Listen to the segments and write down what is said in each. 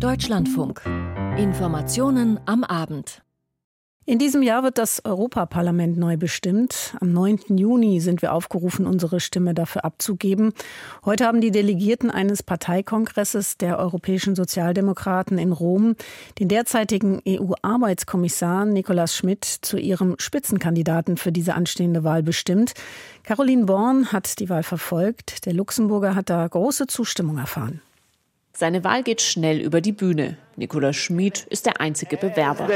Deutschlandfunk. Informationen am Abend. In diesem Jahr wird das Europaparlament neu bestimmt. Am 9. Juni sind wir aufgerufen, unsere Stimme dafür abzugeben. Heute haben die Delegierten eines Parteikongresses der Europäischen Sozialdemokraten in Rom den derzeitigen EU-Arbeitskommissar Nicolas Schmidt zu ihrem Spitzenkandidaten für diese anstehende Wahl bestimmt. Caroline Born hat die Wahl verfolgt. Der Luxemburger hat da große Zustimmung erfahren. Seine Wahl geht schnell über die Bühne. Nikolaus Schmid ist der einzige Bewerber.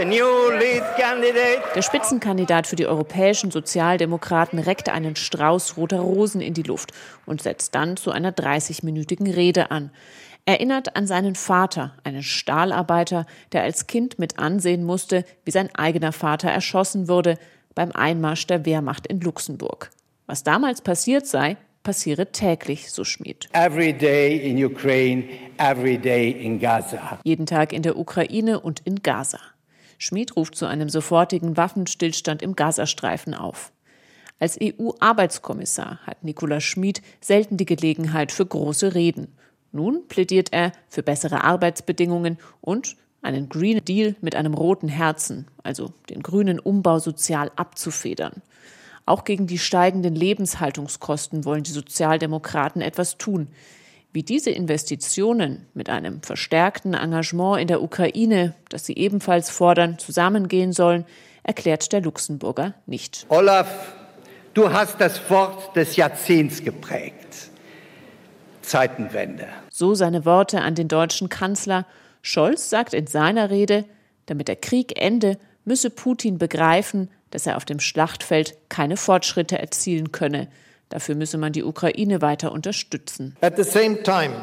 Der Spitzenkandidat für die europäischen Sozialdemokraten reckt einen Strauß roter Rosen in die Luft und setzt dann zu einer 30-minütigen Rede an. Erinnert an seinen Vater, einen Stahlarbeiter, der als Kind mit ansehen musste, wie sein eigener Vater erschossen wurde beim Einmarsch der Wehrmacht in Luxemburg. Was damals passiert sei, passiere täglich, so Schmid. Every day in Ukraine, every day in Gaza. Jeden Tag in der Ukraine und in Gaza. Schmid ruft zu einem sofortigen Waffenstillstand im Gazastreifen auf. Als EU-Arbeitskommissar hat Nikola Schmid selten die Gelegenheit für große Reden. Nun plädiert er für bessere Arbeitsbedingungen und einen Green Deal mit einem roten Herzen, also den grünen Umbau sozial abzufedern. Auch gegen die steigenden Lebenshaltungskosten wollen die Sozialdemokraten etwas tun. Wie diese Investitionen mit einem verstärkten Engagement in der Ukraine, das sie ebenfalls fordern, zusammengehen sollen, erklärt der Luxemburger nicht. Olaf, du hast das Wort des Jahrzehnts geprägt. Zeitenwende. So seine Worte an den deutschen Kanzler. Scholz sagt in seiner Rede, damit der Krieg ende, müsse Putin begreifen, dass er auf dem Schlachtfeld keine Fortschritte erzielen könne. Dafür müsse man die Ukraine weiter unterstützen. Time,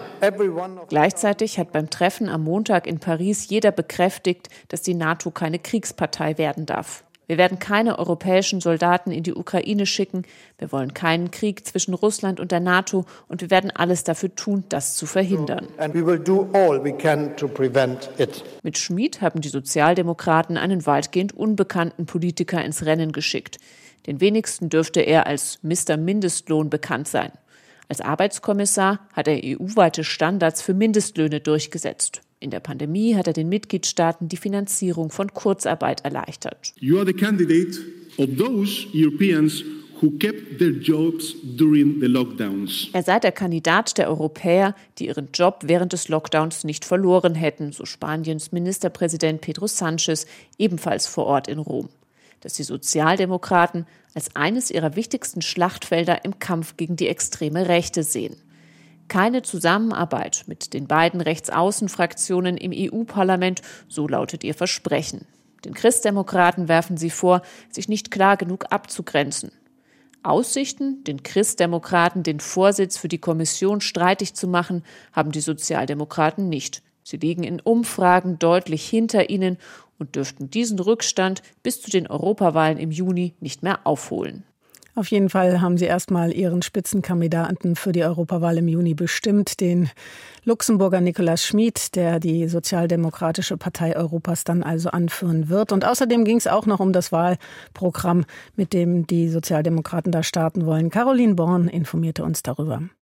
Gleichzeitig hat beim Treffen am Montag in Paris jeder bekräftigt, dass die NATO keine Kriegspartei werden darf. Wir werden keine europäischen Soldaten in die Ukraine schicken. Wir wollen keinen Krieg zwischen Russland und der NATO und wir werden alles dafür tun, das zu verhindern. Mit Schmid haben die Sozialdemokraten einen weitgehend unbekannten Politiker ins Rennen geschickt. Den wenigsten dürfte er als Mr. Mindestlohn bekannt sein. Als Arbeitskommissar hat er EU-weite Standards für Mindestlöhne durchgesetzt. In der Pandemie hat er den Mitgliedstaaten die Finanzierung von Kurzarbeit erleichtert. You are the candidate of those Europeans who kept their jobs during the lockdowns. Er sei der Kandidat der Europäer, die ihren Job während des Lockdowns nicht verloren hätten, so Spaniens Ministerpräsident Pedro Sánchez ebenfalls vor Ort in Rom. Dass die Sozialdemokraten als eines ihrer wichtigsten Schlachtfelder im Kampf gegen die extreme Rechte sehen keine Zusammenarbeit mit den beiden Rechtsaußenfraktionen im EU-Parlament, so lautet ihr Versprechen. Den Christdemokraten werfen sie vor, sich nicht klar genug abzugrenzen. Aussichten, den Christdemokraten den Vorsitz für die Kommission streitig zu machen, haben die Sozialdemokraten nicht. Sie liegen in Umfragen deutlich hinter ihnen und dürften diesen Rückstand bis zu den Europawahlen im Juni nicht mehr aufholen. Auf jeden Fall haben Sie erstmal Ihren Spitzenkandidaten für die Europawahl im Juni bestimmt, den Luxemburger Nikolaus Schmid, der die Sozialdemokratische Partei Europas dann also anführen wird. Und außerdem ging es auch noch um das Wahlprogramm, mit dem die Sozialdemokraten da starten wollen. Caroline Born informierte uns darüber.